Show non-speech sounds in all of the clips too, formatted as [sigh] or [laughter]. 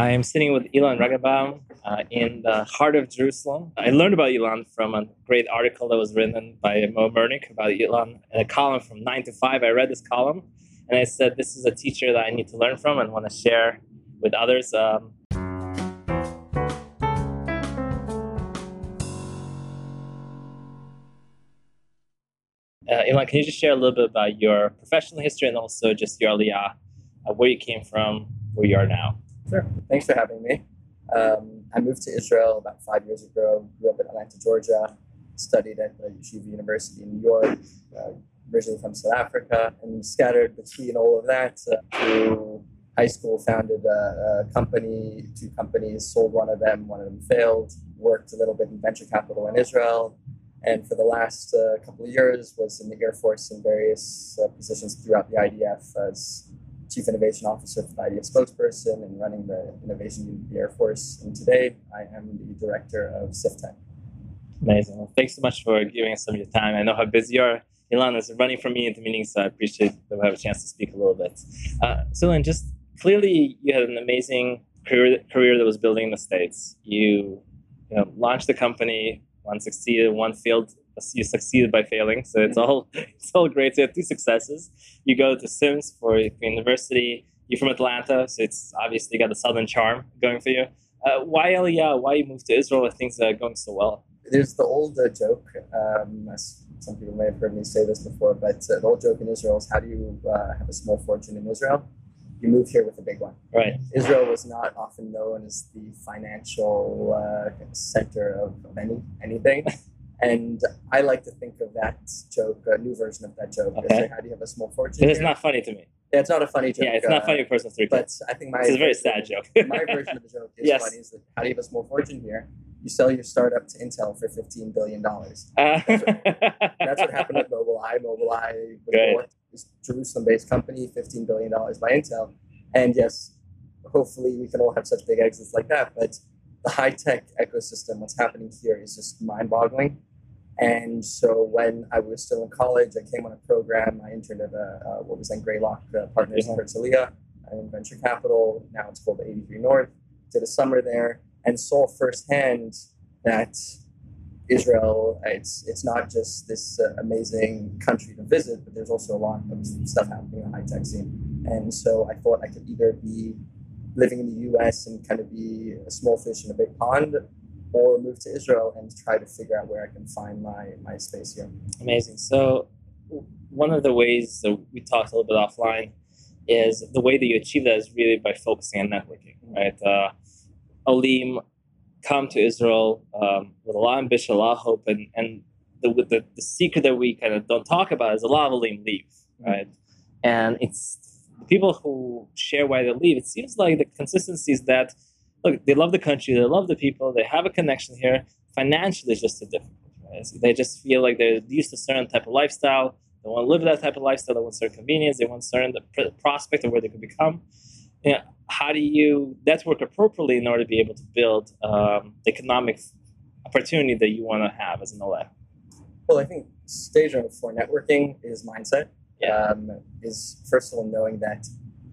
I am sitting with Ilan Regebaum uh, in the heart of Jerusalem. I learned about Ilan from a great article that was written by Mo Mernick about Elon in a column from 9 to 5. I read this column and I said, This is a teacher that I need to learn from and want to share with others. Um, Uh, Ilan, can you just share a little bit about your professional history and also just your aliyah, uh, where you came from, where you are now? Sure. Thanks for having me. Um, I moved to Israel about five years ago. Grew up in Atlanta, Georgia. Studied at the Yeshiva University in New York. Uh, originally from South Africa, and scattered between all of that uh, through high school. Founded a, a, company, two companies. Sold one of them. One of them failed. Worked a little bit in venture capital in Israel and for the last uh, couple of years was in the Air Force in various uh, positions throughout the IDF as Chief Innovation Officer for the IDF spokesperson and running the innovation unit of the Air Force. And today I am the director of CIFTech. Amazing. Well, thanks so much for giving us some of your time. I know how busy you are. Ilan is running from me into meetings, so I appreciate that we have a chance to speak a little bit. Uh, so, Ilan, just clearly you had an amazing career, career that was building in the States. You, you know, launched the company, one succeeded, one failed. You succeeded by failing, so it's all [laughs] it's all great. So you have two successes. You go to SIMS for university. You're from Atlanta, so it's obviously got the southern charm going for you. Uh, why Aliyah? Why you moved to Israel if things are going so well? There's the old uh, joke. Um, some people may have heard me say this before, but uh, the old joke in Israel is how do you uh, have a small fortune in Israel? you move here with a big one. Right. Israel was not often known as the financial uh, center of, of any anything. [laughs] And I like to think of that joke, a new version of that joke. Okay. Like, how do you have a small fortune? It's not funny to me. Yeah, it's not a funny joke. Yeah, it's not uh, funny for person three But I think my it's a very sad joke. my version of the joke is [laughs] yes. funny. Is that how do you have a small fortune here? You sell your startup to Intel for fifteen billion dollars. Uh. That's, [laughs] that's, what happened with Mobileye. Mobileye was Jerusalem-based company, $15 billion by Intel. And yes, hopefully we can all have such big exits like that. But the high-tech ecosystem, what's happening here is just mind-boggling. And so when I was still in college, I came on a program. I interned at a, uh, what was then Greylock uh, Partners in Herzliya in venture capital. Now it's called 83 North. Did a summer there and saw firsthand that Israel, it's it's not just this uh, amazing country to visit, but there's also a lot of stuff happening in the high tech scene. And so I thought I could either be living in the U.S. and kind of be a small fish in a big pond, or move to Israel and try to figure out where I can find my my space here. Amazing. So one of the ways that we talked a little bit offline is the way that you achieve that is really by focusing on networking, right? Uh, Olim come to Israel um, with a lot of ambition, a lot of hope, and and the, the, the secret that we kind of don't talk about is a lot of Olim leave, mm-hmm. right? And it's the people who share why they leave. It seems like the consistency is that look, they love the country, they love the people, they have a connection here. Financially, it's just too difficult. Right? So they just feel like they're used to a certain type of lifestyle. They want to live that type of lifestyle. They want certain convenience. They want certain the prospect of where they could become. You know, how do you network appropriately in order to be able to build um, the economic opportunity that you want to have as an Oleh? Well, I think stage one for networking is mindset. Yeah. Um, is first of all knowing that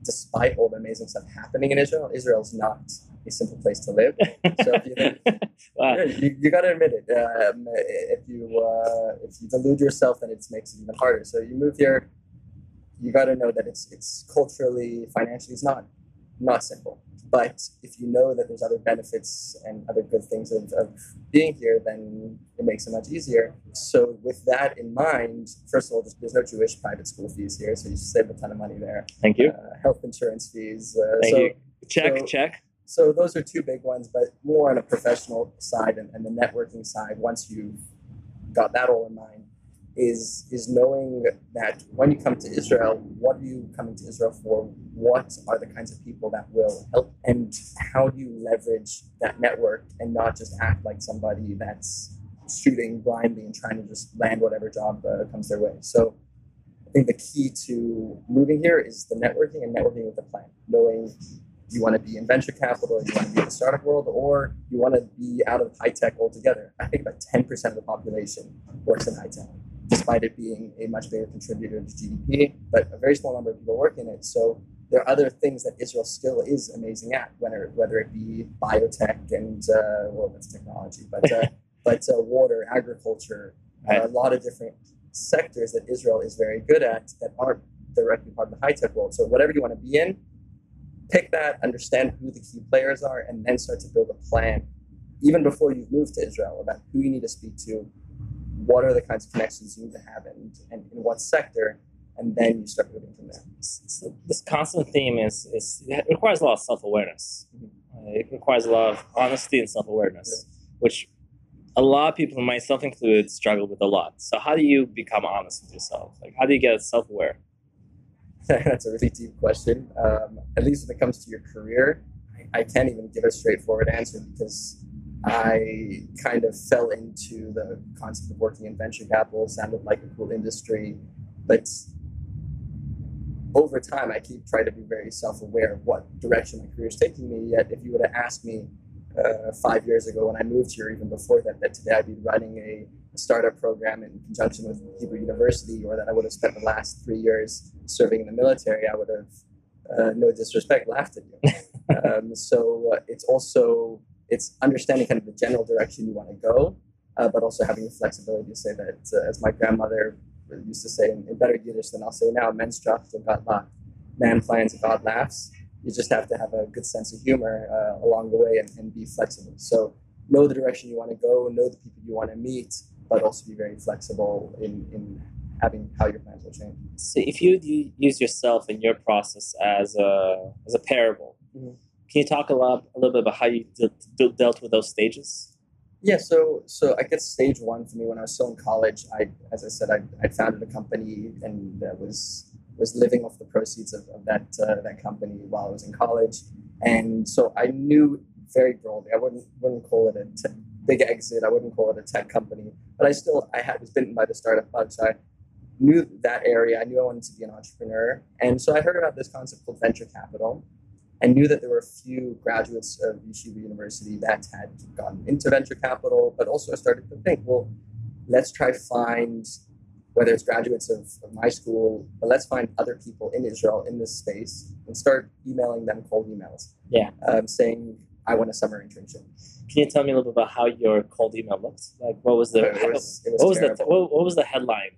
despite all the amazing stuff happening in Israel, Israel is not a simple place to live. So if you, think, [laughs] wow. yeah, you, you got to admit it. Um, if you uh, if you delude yourself, then it makes it even harder. So you move here, you got to know that it's it's culturally, financially, it's not not simple. But if you know that there's other benefits and other good things of, of being here, then it makes it much easier. So, with that in mind, first of all, there's no Jewish private school fees here, so you save a ton of money there. Thank you. Uh, health insurance fees. Uh, Thank so, you. Check, so, check. So, those are two big ones, but more on a professional side and, and the networking side, once you've got that all in mind, is is knowing that when you come to Israel, what are you coming to Israel for? What are the kinds of people that will help, and how do you leverage that network and not just act like somebody that's shooting blindly and trying to just land whatever job uh, comes their way. So. I think the key to moving here is the networking and networking with the plan, knowing you want to be in venture capital, you want to be in the startup world, or you want to be out of high tech altogether. I think about 10% of the population works in high tech despite it being a much bigger contributor to GDP, but a very small number of people work in it. So there are other things that Israel still is amazing at, whether whether it be biotech and uh, well, that's technology, but uh, [laughs] but uh, water, agriculture, right. a lot of different sectors that Israel is very good at that aren't directly part of the high tech world. So whatever you want to be in, pick that, understand who the key players are, and then start to build a plan, even before you've moved to Israel, about who you need to speak to, what are the kinds of connections you need to have, and, and in what sector, and then you start moving from there. So this constant theme is, is it requires a lot of self awareness. Mm-hmm. Uh, it requires a lot of honesty and self awareness, yeah. which a lot of people, myself included, struggle with a lot. So how do you become honest with yourself? Like how do you get self aware? [laughs] That's a really deep question. Um, at least when it comes to your career, I can't even give a straightforward answer because I kind of fell into the concept of working in venture capital. Sounded like a cool industry, but over time, I keep trying to be very self-aware of what direction my career is taking me. Yet, if you would have asked me uh, five years ago when I moved here, even before that, that today I'd be running a startup program in conjunction with Hebrew University, or that I would have spent the last three years serving in the military, I would have, uh, no disrespect, laughed at you. [laughs] um, so uh, it's also it's understanding kind of the general direction you want to go, uh, but also having the flexibility to say that, uh, as my grandmother used to say in, in better Yiddish than I'll say now, "Men's draft and God laugh." Man plans and God laughs. You just have to have a good sense of humor uh, along the way and, and be flexible. So know the direction you want to go, know the people you want to meet, but also be very flexible in, in having how your plans will change. So if you use yourself and your process as a, as a parable, mm-hmm. can you talk a lot a little bit about how you de- dealt with those stages? Yeah, so so I guess stage one for me when I was still in college, I as I said, I I founded a company and uh, was was living off the proceeds of, of that uh, that company while I was in college, and so I knew very broadly. I wouldn't wouldn't call it a t- big exit. I wouldn't call it a tech company, but I still I had was bitten by the startup bug. So I knew that area. I knew I wanted to be an entrepreneur, and so I heard about this concept called venture capital, and knew that there were a few graduates of Yeshiva University that had gotten into venture capital, but also I started to think, well, let's try find whether it's graduates of, of my school, but let's find other people in Israel in this space and start emailing them cold emails. Yeah. Um, saying, I want a summer internship. Can you tell me a little bit about how your cold email looked? Like, what was the it was, it was what was the what, what, was the headline?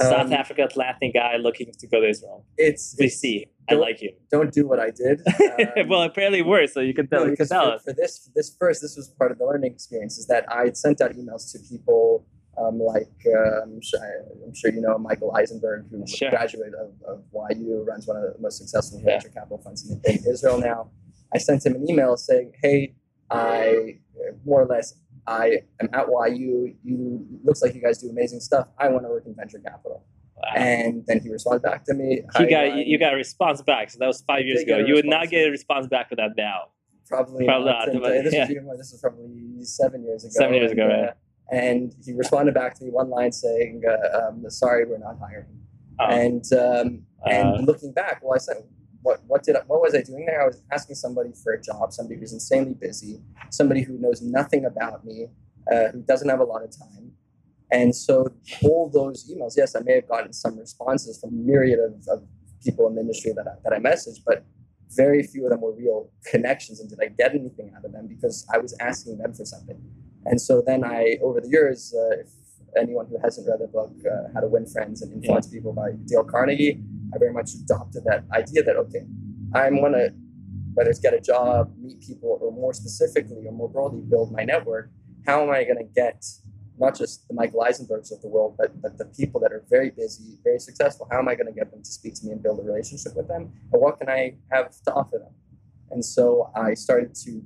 Um, South Africa Atlantic guy looking to go to Israel. It's VC. I like you. Don't do what I did. [laughs] Um, well, apparently worse. So you can tell. No, you can tell for, for, this, this first, this was part of the learning experience. Is that I sent out emails to people um, like uh, I'm, sure, I'm, sure, you know Michael Eisenberg, who sure. graduate of, of, YU, runs one of the most successful yeah. venture capital funds in, in Israel now. I sent him an email saying, "Hey, I more or less I am at YU. You looks like you guys do amazing stuff. I want to work in venture capital." Wow. And then he responded back to me. He got you got a response back. So that was five years ago. You would not get a response back for that now. Probably, probably not. not. But, this, yeah. was more, this was probably seven years ago. Seven years ago, and, uh, and he responded back to me one line saying, uh, um, "Sorry, we're not hiring." Oh. And um, and uh, looking back, well, I said, "What what did I, what was I doing there? I was asking somebody for a job, somebody who's insanely busy, somebody who knows nothing about me, uh, who doesn't have a lot of time." And so all those emails, yes, I may have gotten some responses from myriad of, of people in the industry that I, that I messaged, but very few of them were real connections. And did I get anything out of them? Because I was asking them for something. And so then I, over the years, uh, anyone who hasn't read the book, uh, How to Win Friends and Influence yeah. People by Dale Carnegie, I very much adopted that idea that, okay, I'm going to, whether it's get a job, meet people, or more specifically or more broadly, build my network, how am I going to get not just the Michael Eisenbergs of the world, but, but the people that are very busy, very successful. How am I going to get them to speak to me and build a relationship with them? And what can I have to offer them? And so I started to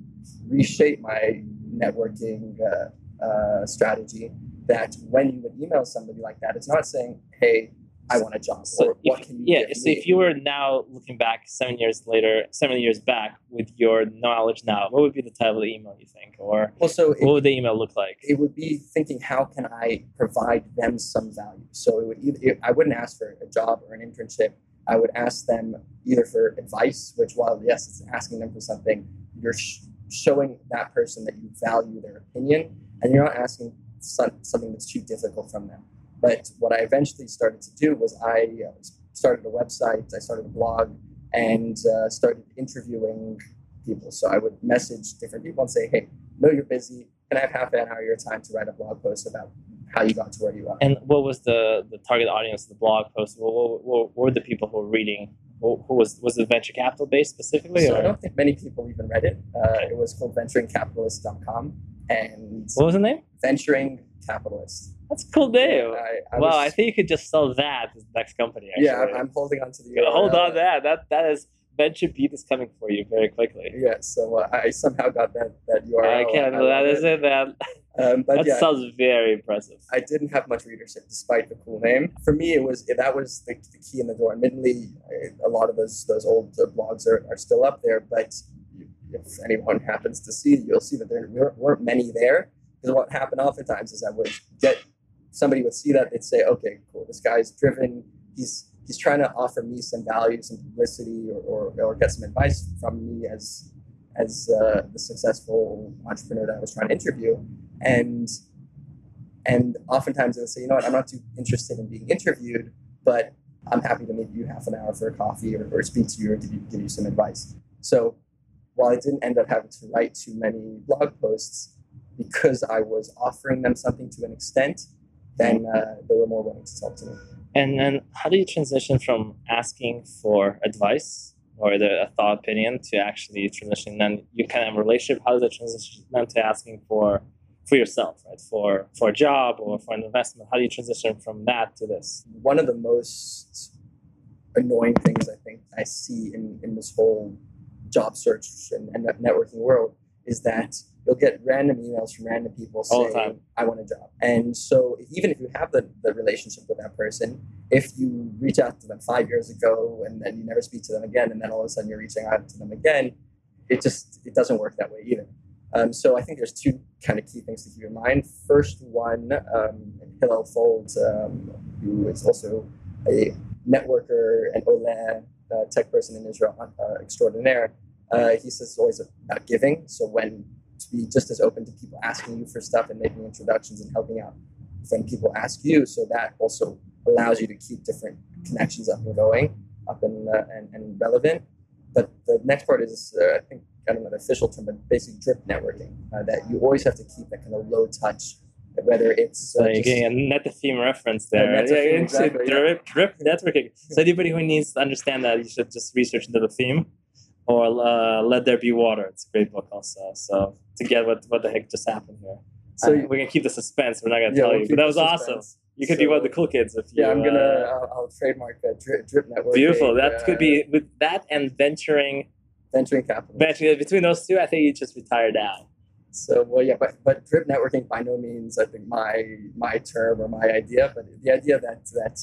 reshape my networking uh, uh, strategy that when you would email somebody like that, it's not saying, hey, I want a job. So if, yeah, so me? if you were now looking back seven years later, seven years back with your knowledge now, what would be the title of the email you think, or well, so what it, would the email look like? It would be thinking, how can I provide them some value? So it would either it, I wouldn't ask for a job or an internship. I would ask them either for advice, which while yes, it's asking them for something, you're sh- showing that person that you value their opinion, and you're not asking something that's too difficult from them. But what I eventually started to do was I uh, started a website, I started a blog, and uh, started interviewing people. So I would message different people and say, hey, know you're busy. Can I have half an hour of your time to write a blog post about how you got to where you are? And what was the, the target audience of the blog post? What, what, what were the people who were reading? Who was was it venture capital based specifically? So or? I don't think many people even read it. Uh, it was called venturingcapitalist.com. And what was the name? Venturing Capitalist. That's a cool name. I, I well, was, I think you could just sell that as the next company. Actually. Yeah, I'm holding on to the. Hold on, that that that is venture beat is coming for you very quickly. Yeah, so uh, I somehow got that that URL. I can't. That is it, man. Um, but that yeah, sounds very impressive. I didn't have much readership despite the cool name. For me, it was that was the, the key in the door. Admittedly, a lot of those those old blogs are, are still up there, but if anyone happens to see, you'll see that there weren't many there. Because what happened oftentimes is I would get somebody would see that they'd say, "Okay, cool, this guy's driven. He's he's trying to offer me some value, some publicity, or, or, or get some advice from me as as uh, the successful entrepreneur that I was trying to interview." And and oftentimes they would say, "You know what? I'm not too interested in being interviewed, but I'm happy to meet you half an hour for a coffee or, or speak to you or give you give you some advice." So while I didn't end up having to write too many blog posts, because I was offering them something to an extent, then uh, they were more willing to talk to me. And then, how do you transition from asking for advice or the, a thought opinion to actually transitioning? Then you kind of have a relationship. How does it transition then to asking for for yourself, right? For for a job or for an investment. How do you transition from that to this? One of the most annoying things I think I see in, in this whole job search and, and networking world is that you'll get random emails from random people saying, I want a job. And so even if you have the, the relationship with that person, if you reach out to them five years ago and then you never speak to them again, and then all of a sudden you're reaching out to them again, it just it doesn't work that way either. Um, so I think there's two kind of key things to keep in mind. First one, um, Hillel Fuld, um, who is also a networker and Oleh uh, tech person in Israel uh, extraordinaire. Uh, he says it's always about giving. So when to be just as open to people asking you for stuff and making introductions and helping out when people ask you. So that also allows you to keep different connections up and going, up and uh, and, and relevant. But the next part is, uh, I think, kind of an official term, but basically drip networking. Uh, that you always have to keep that kind of low touch whether it's uh, so you're a Netafim reference there. Yeah, yeah, exactly, drip, yeah. drip networking. So anybody who needs to understand that, you should just research into the theme, or uh, Let There Be Water. It's a great book also. So to get what what the heck just happened here. So uh, we're gonna keep the suspense. We're not gonna yeah, tell we'll you, but that was awesome. You could so, be one of the cool kids if you. Yeah, I'm gonna. Uh, I'll, I'll, trademark that drip, drip network. Beautiful. That could be with that and venturing. Venturing capital. Venturing between those two, I think you just retired down. So well, yeah, but but drip networking by no means I think my my term or my idea, but the idea that that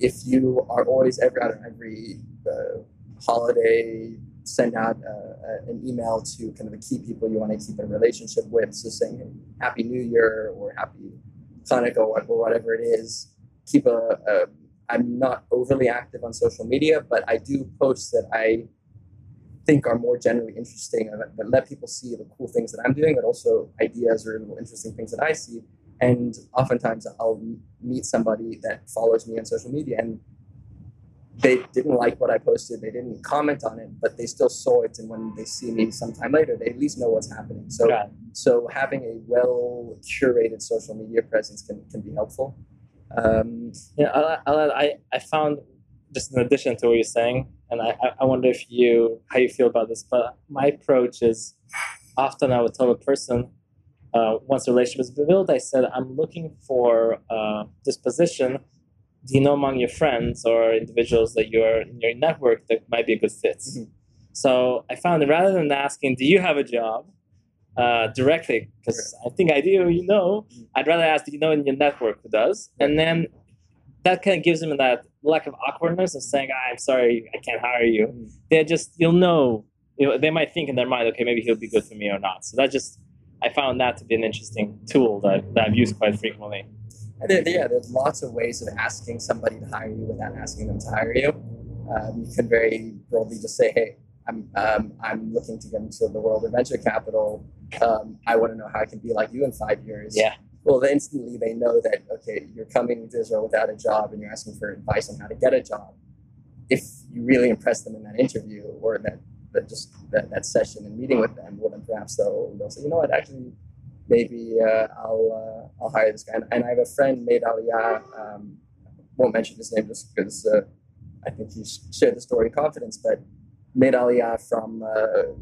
if you are always every out every uh, holiday send out uh, an email to kind of the key people you want to keep in relationship with, so saying Happy New Year or Happy Hanukkah or whatever it is. Keep a, a I'm not overly active on social media, but I do post that I think are more generally interesting and that, let people see the cool things that I'm doing, but also ideas or interesting things that I see. And oftentimes I'll meet somebody that follows me on social media and they didn't like what I posted, they didn't comment on it, but they still saw it. And when they see me sometime later, they at least know what's happening. So, so having a well curated social media presence can, can be helpful. Um, yeah, I, I, I found just in addition to what you're saying, and I, I wonder if you how you feel about this. But my approach is often I would tell a person uh, once the relationship is built, I said I'm looking for uh, this position. Do you know among your friends or individuals that you're in your network that might be a good fit? Mm-hmm. So I found that rather than asking, "Do you have a job?" Uh, directly, because I think I do, you know, mm-hmm. I'd rather ask, "Do you know in your network who does?" And then that kind of gives them that lack of awkwardness of saying, "I'm sorry, I can't hire you." They're just you'll know, you know, they might think in their mind, "Okay, maybe he'll be good for me or not." So that just I found that to be an interesting tool that, that I've used quite frequently. There, yeah, there's lots of ways of asking somebody to hire you without asking them to hire you. Um, you can very broadly just say, "Hey, I'm um, I'm looking to get into the world of venture capital. Um, I want to know how I can be like you in five years." Yeah well, instantly they know that, okay, you're coming to Israel without a job and you're asking for advice on how to get a job. if you really impress them in that interview or that, that just that, that session and meeting with them, well, then perhaps they'll, they'll say, you know what, actually, maybe uh, I'll, uh, I'll hire this guy. And, and, I have a friend, Made Aliyah, um, won't mention his name just because uh, I think he shared the story in confidence, but Made Aliyah from uh,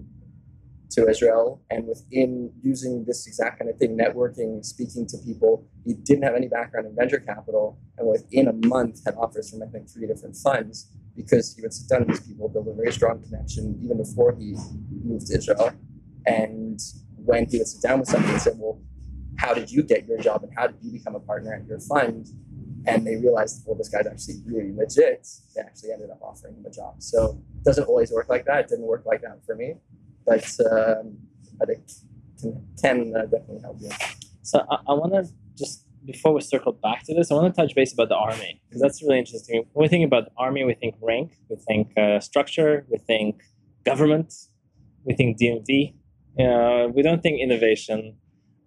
to Israel, and within using this exact kind of thing, networking, speaking to people, he didn't have any background in venture capital, and within a month had offers from I think three different funds because he would sit down with these people, build a very strong connection even before he moved to Israel, and when he would sit down with somebody and say, "Well, how did you get your job, and how did you become a partner at your fund?" and they realized, well, this guy's actually really legit. They actually ended up offering him a job. So it doesn't always work like that. It didn't work like that for me but um, it can, can uh, definitely help you. So I, I want to just before we circle back to this, I want to touch base about the army because that's really interesting. When we think about the army, we think rank, we think uh, structure, we think government, we think DMV. Uh, we don't think innovation.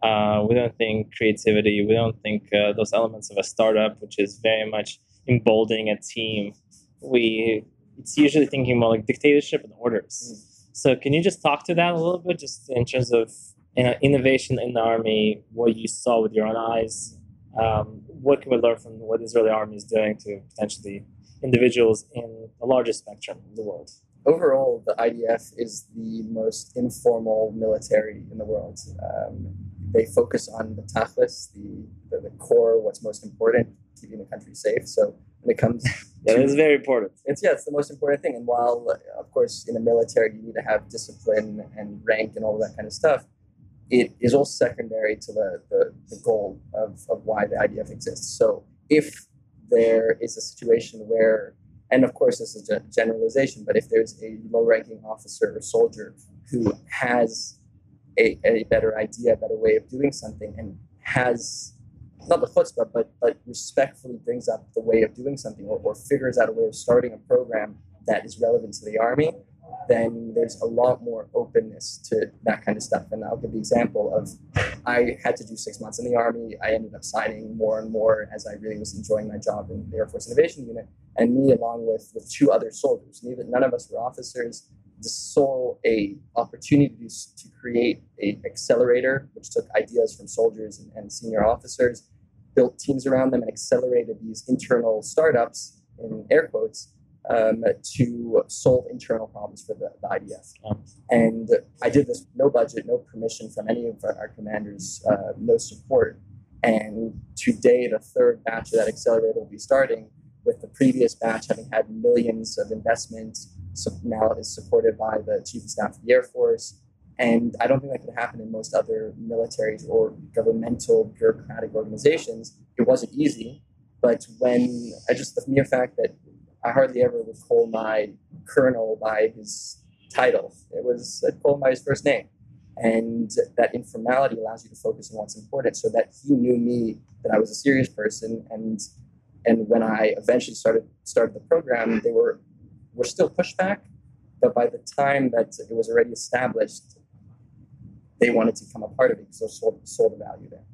Uh, we don't think creativity. We don't think uh, those elements of a startup, which is very much emboldening a team. We it's usually thinking more like dictatorship and orders. Mm so can you just talk to that a little bit, just in terms of you know, innovation in the army, what you saw with your own eyes? Um, what can we learn from what the Israeli army is doing to potentially individuals in the largest spectrum of the world? Overall, the IDF is the most informal military in the world. Um, they focus on the tachlis, the, the, the core, what's most important, keeping the country safe. So when it comes [laughs] yeah, it's very important. It's yeah, it's the most important thing. And while of course in the military you need to have discipline and rank and all that kind of stuff, it is all secondary to the, the, the goal of, of why the IDF exists. So if there is a situation where and of course this is a generalization, but if there's a low-ranking officer or soldier who has a, a better idea, a better way of doing something, and has not the chutzpah, but but respectfully brings up the way of doing something or, or figures out a way of starting a program that is relevant to the army, then there's a lot more openness to that kind of stuff. And I'll give the example of I had to do six months in the army. I ended up signing more and more as I really was enjoying my job in the Air Force Innovation Unit. And me, along with, with two other soldiers, neither none of us were officers, just saw a opportunity to, to create a accelerator, which took ideas from soldiers and, and senior officers built teams around them and accelerated these internal startups in air quotes um, to solve internal problems for the, the IDF. And I did this no budget, no permission from any of our, our commanders, uh, no support. And today, the third batch of that accelerator will be starting with the previous batch having had millions of investment. So now it is supported by the Chief of Staff of the Air Force, and I don't think that could happen in most other militaries or governmental bureaucratic organizations. It wasn't easy, but when I just the mere fact that I hardly ever would call my colonel by his title, it was I'd call him by his first name. And that informality allows you to focus on what's important so that he knew me, that I was a serious person. And and when I eventually started started the program, they were were still pushback, but by the time that it was already established, they wanted to become a part of it because they saw, saw the value there.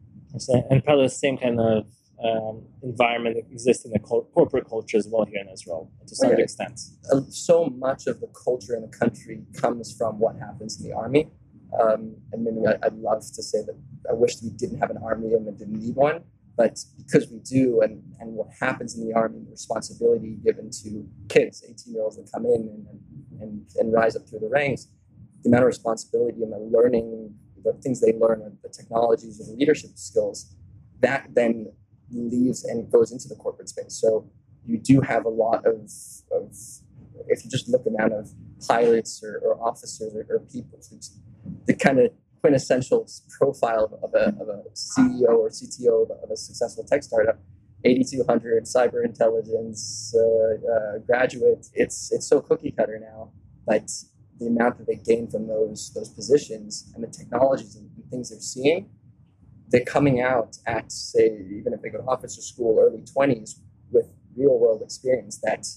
And probably the same kind of um, environment that exists in the corporate culture as well here in Israel to some yeah. extent. Uh, so much of the culture in the country comes from what happens in the army. Um, and maybe I, would love to say that I wish we didn't have an army and we didn't need one, but because we do, and, and what happens in the army, the responsibility given to kids, 18 year olds that come in and, and, and rise up through the ranks, the amount of responsibility and the learning, the things they learn, and the technologies and leadership skills, that then leaves and goes into the corporate space. So you do have a lot of, of if you just look amount of pilots or, or officers or, or people, the kind of quintessential profile of a, of a CEO or CTO of a, of a successful tech startup 8200 cyber intelligence uh, uh, graduate it's it's so cookie cutter now but the amount that they gain from those those positions and the technologies and, things they're seeing, they're coming out at say even if they go to officer school early 20s with real world experience that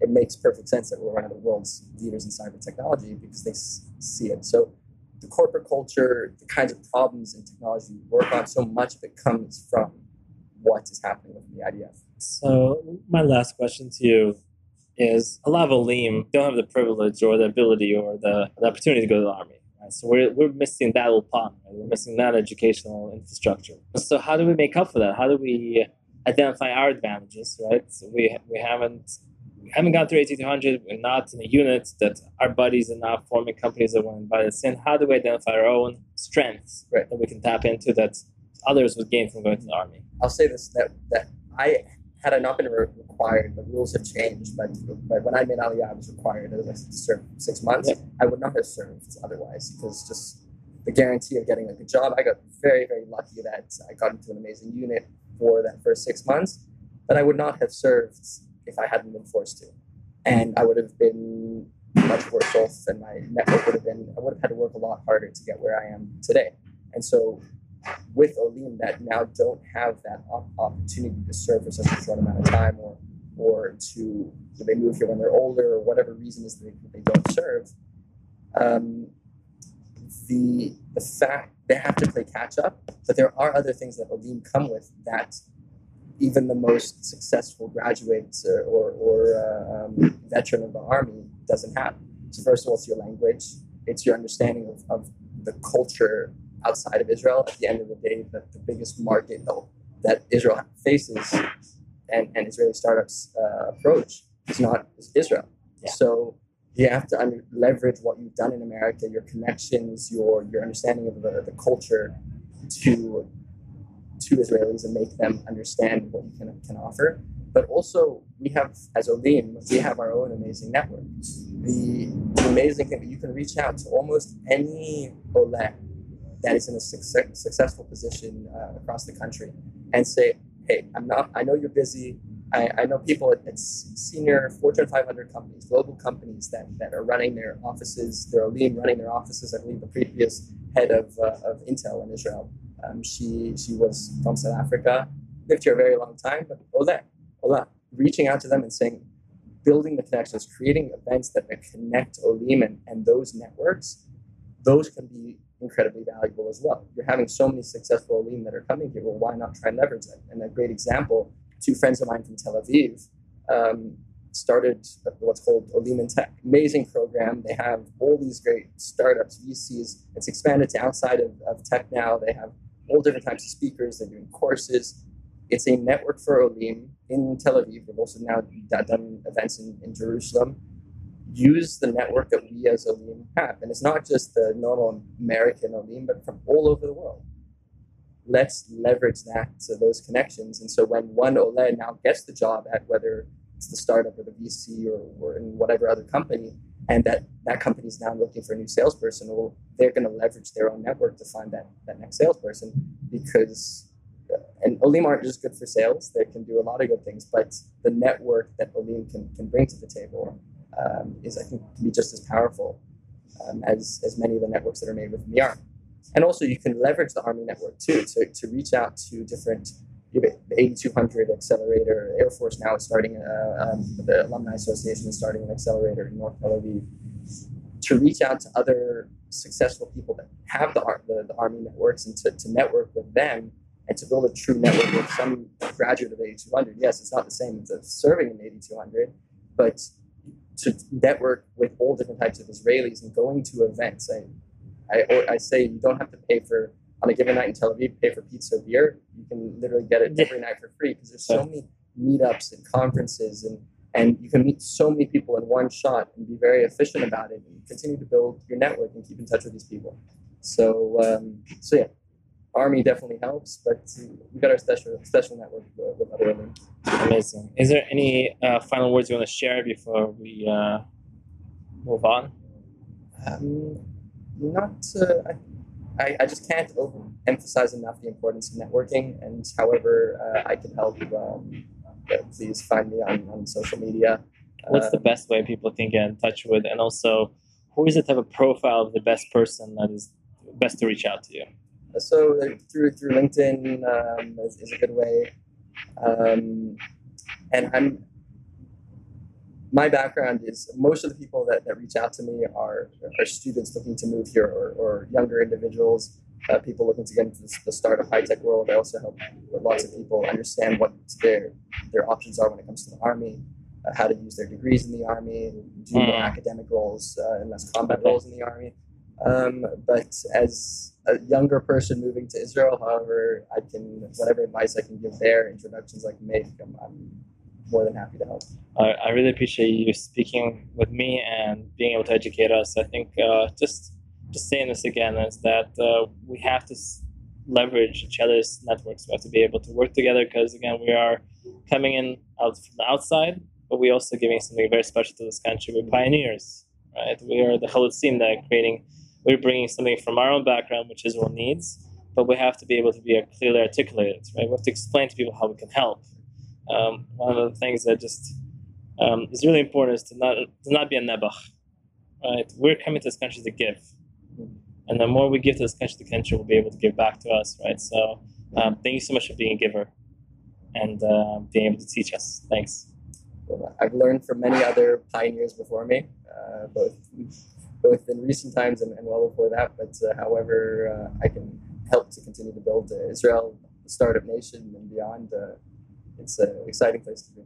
it makes perfect sense that we're one of the world's leaders in cyber technology because they s- see it. So the corporate culture, the kinds of problems and technology we work on, so much of it comes from what is happening with the IDF. So my last question to you is a lot of Olim don't have the privilege or the ability or the, the opportunity to go to the army. Right? So we're, we're missing that part. Right? We're missing that educational infrastructure. So how do we make up for that? How do we identify our advantages? Right? So we we haven't we haven't gone through 8200. We're not in a unit that our buddies are not forming companies that want to invite us in. How do we identify our own strengths right. that we can tap into that others would gain from going to the army? I'll say this that that I had I not been required, the rules have changed. But, but when I made Aliyah, I was required to serve six months. Yep. I would not have served otherwise because just the guarantee of getting a good job. I got very very lucky that I got into an amazing unit for that first six months, but I would not have served if I hadn't been forced to, and I would have been much worse off, and my network would have been. I would have had to work a lot harder to get where I am today. And so with Olim that now don't have that opportunity to serve for such a short amount of time or or to they move here when they're older or whatever reason is that they, they don't serve um, the the fact they have to play catch up but there are other things that Olim come with that even the most successful graduate or, or, or uh, um, veteran of the army doesn't have. So first of all it's your language it's your understanding of, of the culture outside of Israel. At the end of the day, the, the biggest market though, that Israel faces and, and Israeli startups uh, approach is not is Israel. Yeah. So you have to under, leverage what you've done in America, your connections, your your understanding of the, the culture to to Israelis and make them understand what you can, can offer. But also, we have, as Olim, we have our own amazing network. The, the amazing thing that you can reach out to almost any Oleh that is in a success, successful position uh, across the country and say, hey, I'm not, I know you're busy. I, I know people at, at, senior Fortune 500 companies, global companies that, that are running their offices, they're leading running their offices. I believe the previous head of, uh, of Intel in Israel, um, she, she was from South Africa, lived here a very long time, but hola, hola, reaching out to them and saying, building the connections, creating events that connect Olim and, and those networks, those can be incredibly valuable as well. You're having so many successful Olim that are coming here. Well, why not try and leverage that? And a great example, two friends of mine from Tel Aviv um, started what's called Olim in Tech. Amazing program. They have all these great startups, VCs. It's expanded to outside of, of tech now. They have all different types of speakers. They're doing courses. It's a network for Olim in Tel Aviv. They've also now done events in, in Jerusalem use the network that we as Olim have. And it's not just the normal American Olim, but from all over the world. Let's leverage that to those connections. And so when one Oleh now gets the job at whether it's the startup or the VC or, or in whatever other company, and that that company is now looking for a new salesperson, well, they're going to leverage their own network to find that, that next salesperson because uh, and Olim aren't just good for sales. They can do a lot of good things, but the network that Olim can, can bring to the table um, is I think can be just as powerful um, as as many of the networks that are made within the army. And also, you can leverage the Army network too to, to reach out to different. The 8200 accelerator. Air Force now is starting. Uh, um, the Alumni Association is starting an accelerator in North Tel Aviv to reach out to other successful people that have the, the, the Army networks and to, to network with them and to build a true network with some graduate of 8200. Yes, it's not the same as serving in 8200, but to network with all different types of Israelis and going to events. I, I, I say you don't have to pay for on a given night in Tel Aviv, pay for pizza or beer. You can literally get it every night for free because there's so many meetups and conferences and and you can meet so many people in one shot and be very efficient about it and continue to build your network and keep in touch with these people. So um, so yeah, Army definitely helps, but we've got our special special network with other women. Amazing. Is there any uh, final words you want to share before we uh, move on? Um, not. Uh, I, I just can't emphasize enough the importance of networking, and however uh, I can help, um, please find me on, on social media. What's the um, best way people can get in touch with, and also who is the type of profile of the best person that is best to reach out to you? So through through LinkedIn um, is, is, a good way. Um, and I'm my background is most of the people that, that reach out to me are, are students looking to move here or, or younger individuals, uh, people looking to get into the, the startup high tech world. I also help lots of people understand what their their options are when it comes to the army. uh, how to use their degrees in the army, do more mm. academic roles uh, and less combat roles in the army. Um, but as a younger person moving to Israel, however, I can whatever advice I can give there, introductions I can make, I'm, I'm more than happy to help. I, I really appreciate you speaking with me and being able to educate us. I think uh, just just saying this again is that uh, we have to leverage each other's networks. We have to be able to work together because again, we are coming in out from the outside, but we're also giving something very special to this country. We're pioneers, right? We are the Chalutzim that are creating. We're bringing something from our own background, which Israel needs, but we have to be able to be clearly articulated, right? We have to explain to people how we can help. Um, one of the things that just um, is really important is to not to not be a nebuch, right? We're coming to this country to give and the more we give to this country, the country will be able to give back to us, right? So um, thank you so much for being a giver and uh, being able to teach us. Thanks. I've learned from many other pioneers before me, uh, both both in recent times and, and well before that. But uh, however, uh, I can help to continue to build Israel, the startup nation, and beyond. Uh, it's an exciting place to be.